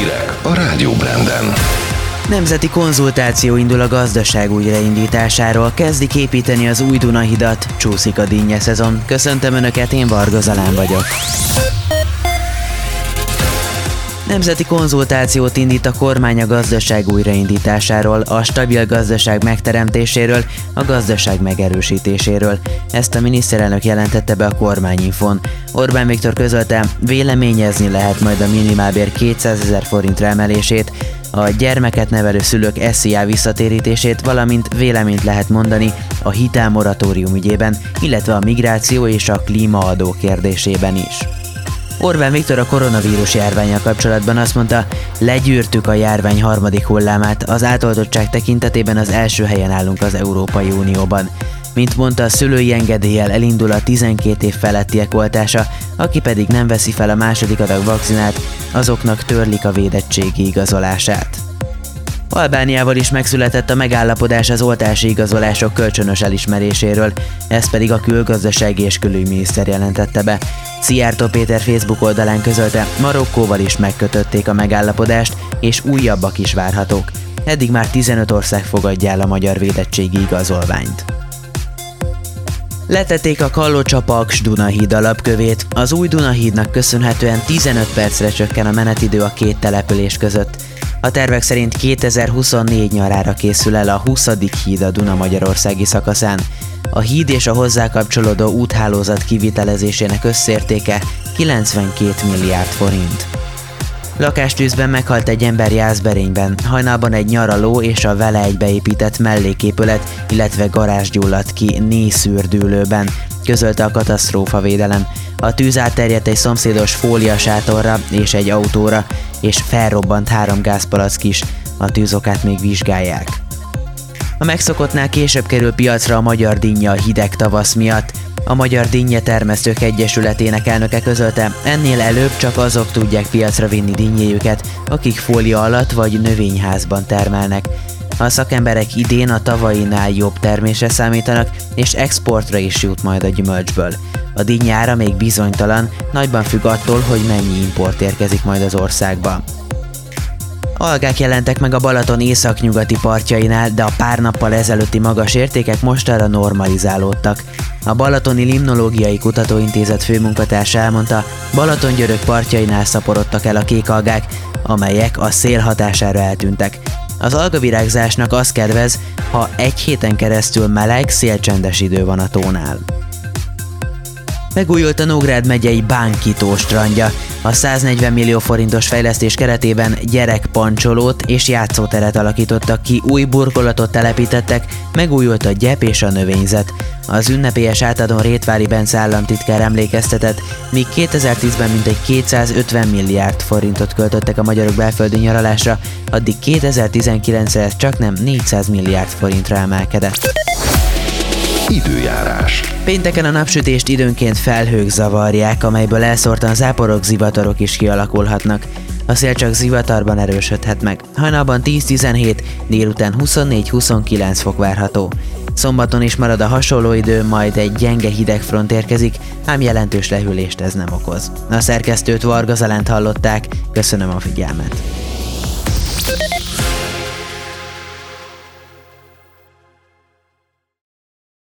Hírek a Rádió Branden. Nemzeti konzultáció indul a gazdaság újraindításáról, kezdik építeni az új Dunahidat, csúszik a dinnye szezon. Köszöntöm Önöket, én Varga Zalán vagyok. Nemzeti konzultációt indít a kormány a gazdaság újraindításáról, a stabil gazdaság megteremtéséről, a gazdaság megerősítéséről. Ezt a miniszterelnök jelentette be a kormányinfon. Orbán Viktor közölte, véleményezni lehet majd a minimálbér 200 ezer forintra emelését, a gyermeket nevelő szülők SZIA visszatérítését, valamint véleményt lehet mondani a hitelmoratórium ügyében, illetve a migráció és a klímaadó kérdésében is. Orbán Viktor a koronavírus járványa kapcsolatban azt mondta, legyűrtük a járvány harmadik hullámát, az átoltottság tekintetében az első helyen állunk az Európai Unióban. Mint mondta, a szülői engedéllyel elindul a 12 év felettiek oltása, aki pedig nem veszi fel a második adag vakcinát, azoknak törlik a védettségi igazolását. Albániával is megszületett a megállapodás az oltási igazolások kölcsönös elismeréséről, ezt pedig a külgazdasági és külügyminiszter jelentette be. Szijjártó Péter Facebook oldalán közölte, Marokkóval is megkötötték a megállapodást, és újabbak is várhatók. Eddig már 15 ország fogadja el a magyar védettségi igazolványt. Letették a Kallocsa-Paks Dunahíd alapkövét. Az új Dunahídnak köszönhetően 15 percre csökken a menetidő a két település között. A tervek szerint 2024 nyarára készül el a 20. híd a Duna Magyarországi szakaszán. A híd és a hozzá kapcsolódó úthálózat kivitelezésének összértéke 92 milliárd forint. Lakástűzben meghalt egy ember Jászberényben, hajnalban egy nyaraló és a vele egybeépített melléképület, illetve garázs gyulladt ki nészűrdülőben, közölte a katasztrófa védelem. A tűz átterjedt egy szomszédos fóliasátorra és egy autóra, és felrobbant három gázpalack is, a tűzokát még vizsgálják. A megszokottnál később kerül piacra a magyar dinnye a hideg tavasz miatt. A Magyar Dinnye Termesztők Egyesületének elnöke közölte, ennél előbb csak azok tudják piacra vinni dinnyéjüket, akik fólia alatt vagy növényházban termelnek. A szakemberek idén a tavainál jobb termésre számítanak, és exportra is jut majd a gyümölcsből. A dinnyára még bizonytalan, nagyban függ attól, hogy mennyi import érkezik majd az országba. Algák jelentek meg a Balaton északnyugati partjainál, de a pár nappal ezelőtti magas értékek mostanra normalizálódtak. A Balatoni Limnológiai Kutatóintézet főmunkatársa elmondta, Balaton györök partjainál szaporodtak el a kék algák, amelyek a szél hatására eltűntek. Az algavirágzásnak az kedvez, ha egy héten keresztül meleg, szélcsendes idő van a tónál. Megújult a Nógrád megyei Bánkító strandja. A 140 millió forintos fejlesztés keretében gyerekpancsolót és játszóteret alakítottak ki, új burkolatot telepítettek, megújult a gyep és a növényzet. Az ünnepélyes átadón Rétvári Bence államtitkár emlékeztetett, míg 2010-ben mintegy 250 milliárd forintot költöttek a magyarok belföldi nyaralásra, addig 2019-re ez csak nem 400 milliárd forintra emelkedett. Időjárás. Pénteken a napsütést időnként felhők zavarják, amelyből elszórtan záporok, zivatarok is kialakulhatnak. A szél csak zivatarban erősödhet meg. Hajnalban 10-17, délután 24-29 fok várható. Szombaton is marad a hasonló idő, majd egy gyenge hidegfront érkezik, ám jelentős lehűlést ez nem okoz. A szerkesztőt Varga Zalent hallották, köszönöm a figyelmet.